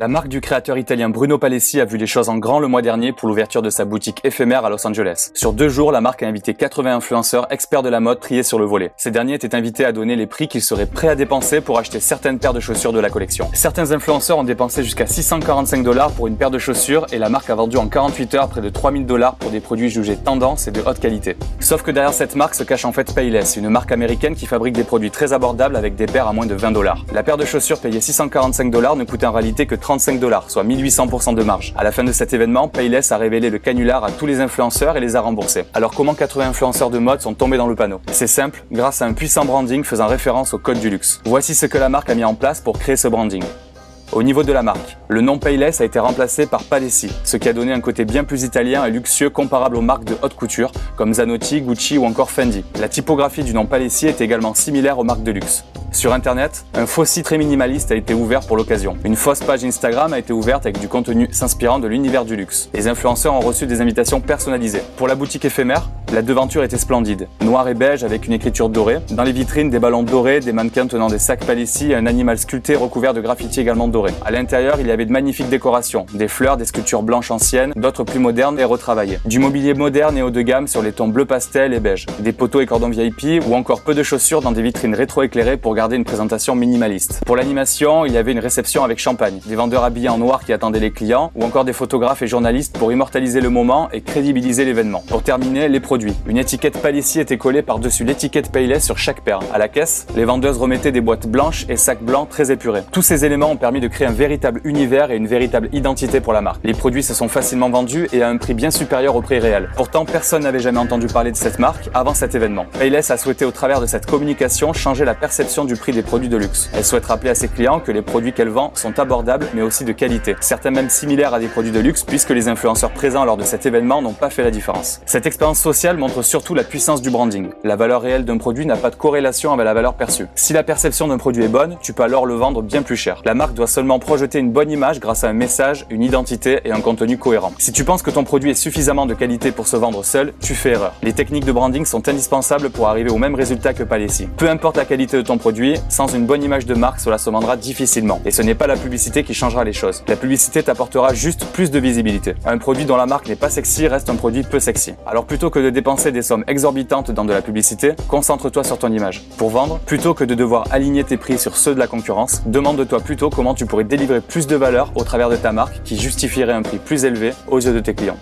La marque du créateur italien Bruno Palessi a vu les choses en grand le mois dernier pour l'ouverture de sa boutique éphémère à Los Angeles. Sur deux jours, la marque a invité 80 influenceurs experts de la mode triés sur le volet. Ces derniers étaient invités à donner les prix qu'ils seraient prêts à dépenser pour acheter certaines paires de chaussures de la collection. Certains influenceurs ont dépensé jusqu'à 645 dollars pour une paire de chaussures et la marque a vendu en 48 heures près de 3000 dollars pour des produits jugés tendance et de haute qualité. Sauf que derrière cette marque se cache en fait Payless, une marque américaine qui fabrique des produits très abordables avec des paires à moins de 20 dollars. La paire de chaussures payée 645 dollars ne coûtait en réalité que 35 dollars, soit 1800% de marge. À la fin de cet événement, Payless a révélé le canular à tous les influenceurs et les a remboursés. Alors comment 80 influenceurs de mode sont tombés dans le panneau? C'est simple, grâce à un puissant branding faisant référence au code du luxe. Voici ce que la marque a mis en place pour créer ce branding. Au niveau de la marque, le nom Payless a été remplacé par Palessi, ce qui a donné un côté bien plus italien et luxueux comparable aux marques de haute couture comme Zanotti, Gucci ou encore Fendi. La typographie du nom Palessi est également similaire aux marques de luxe. Sur internet, un faux site très minimaliste a été ouvert pour l'occasion. Une fausse page Instagram a été ouverte avec du contenu s'inspirant de l'univers du luxe. Les influenceurs ont reçu des invitations personnalisées. Pour la boutique éphémère, la devanture était splendide. Noir et beige avec une écriture dorée. Dans les vitrines, des ballons dorés, des mannequins tenant des sacs Palissy et un animal sculpté recouvert de graffitis également dorés. À l'intérieur, il y avait de magnifiques décorations. Des fleurs, des sculptures blanches anciennes, d'autres plus modernes et retravaillées. Du mobilier moderne et haut de gamme sur les tons bleu pastel et beige. Des poteaux et cordons VIP ou encore peu de chaussures dans des vitrines rétro-éclairées pour garder une présentation minimaliste. Pour l'animation, il y avait une réception avec champagne, des vendeurs habillés en noir qui attendaient les clients, ou encore des photographes et journalistes pour immortaliser le moment et crédibiliser l'événement. Pour terminer, les produits. Une étiquette Palissy était collée par-dessus l'étiquette Payless sur chaque paire. À la caisse, les vendeuses remettaient des boîtes blanches et sacs blancs très épurés. Tous ces éléments ont permis de créer un véritable univers et une véritable identité pour la marque. Les produits se sont facilement vendus et à un prix bien supérieur au prix réel. Pourtant, personne n'avait jamais entendu parler de cette marque avant cet événement. Payless a souhaité au travers de cette communication changer la perception du prix des produits de luxe. Elle souhaite rappeler à ses clients que les produits qu'elle vend sont abordables mais aussi de qualité, certains même similaires à des produits de luxe puisque les influenceurs présents lors de cet événement n'ont pas fait la différence. Cette expérience sociale montre surtout la puissance du branding. La valeur réelle d'un produit n'a pas de corrélation avec la valeur perçue. Si la perception d'un produit est bonne, tu peux alors le vendre bien plus cher. La marque doit seulement projeter une bonne image grâce à un message, une identité et un contenu cohérent. Si tu penses que ton produit est suffisamment de qualité pour se vendre seul, tu fais erreur. Les techniques de branding sont indispensables pour arriver au même résultat que Palessi. Peu importe la qualité de ton produit, sans une bonne image de marque, cela se vendra difficilement. Et ce n'est pas la publicité qui changera les choses. La publicité t'apportera juste plus de visibilité. Un produit dont la marque n'est pas sexy reste un produit peu sexy. Alors plutôt que de dépenser des sommes exorbitantes dans de la publicité, concentre-toi sur ton image. Pour vendre, plutôt que de devoir aligner tes prix sur ceux de la concurrence, demande-toi plutôt comment tu pourrais délivrer plus de valeur au travers de ta marque qui justifierait un prix plus élevé aux yeux de tes clients.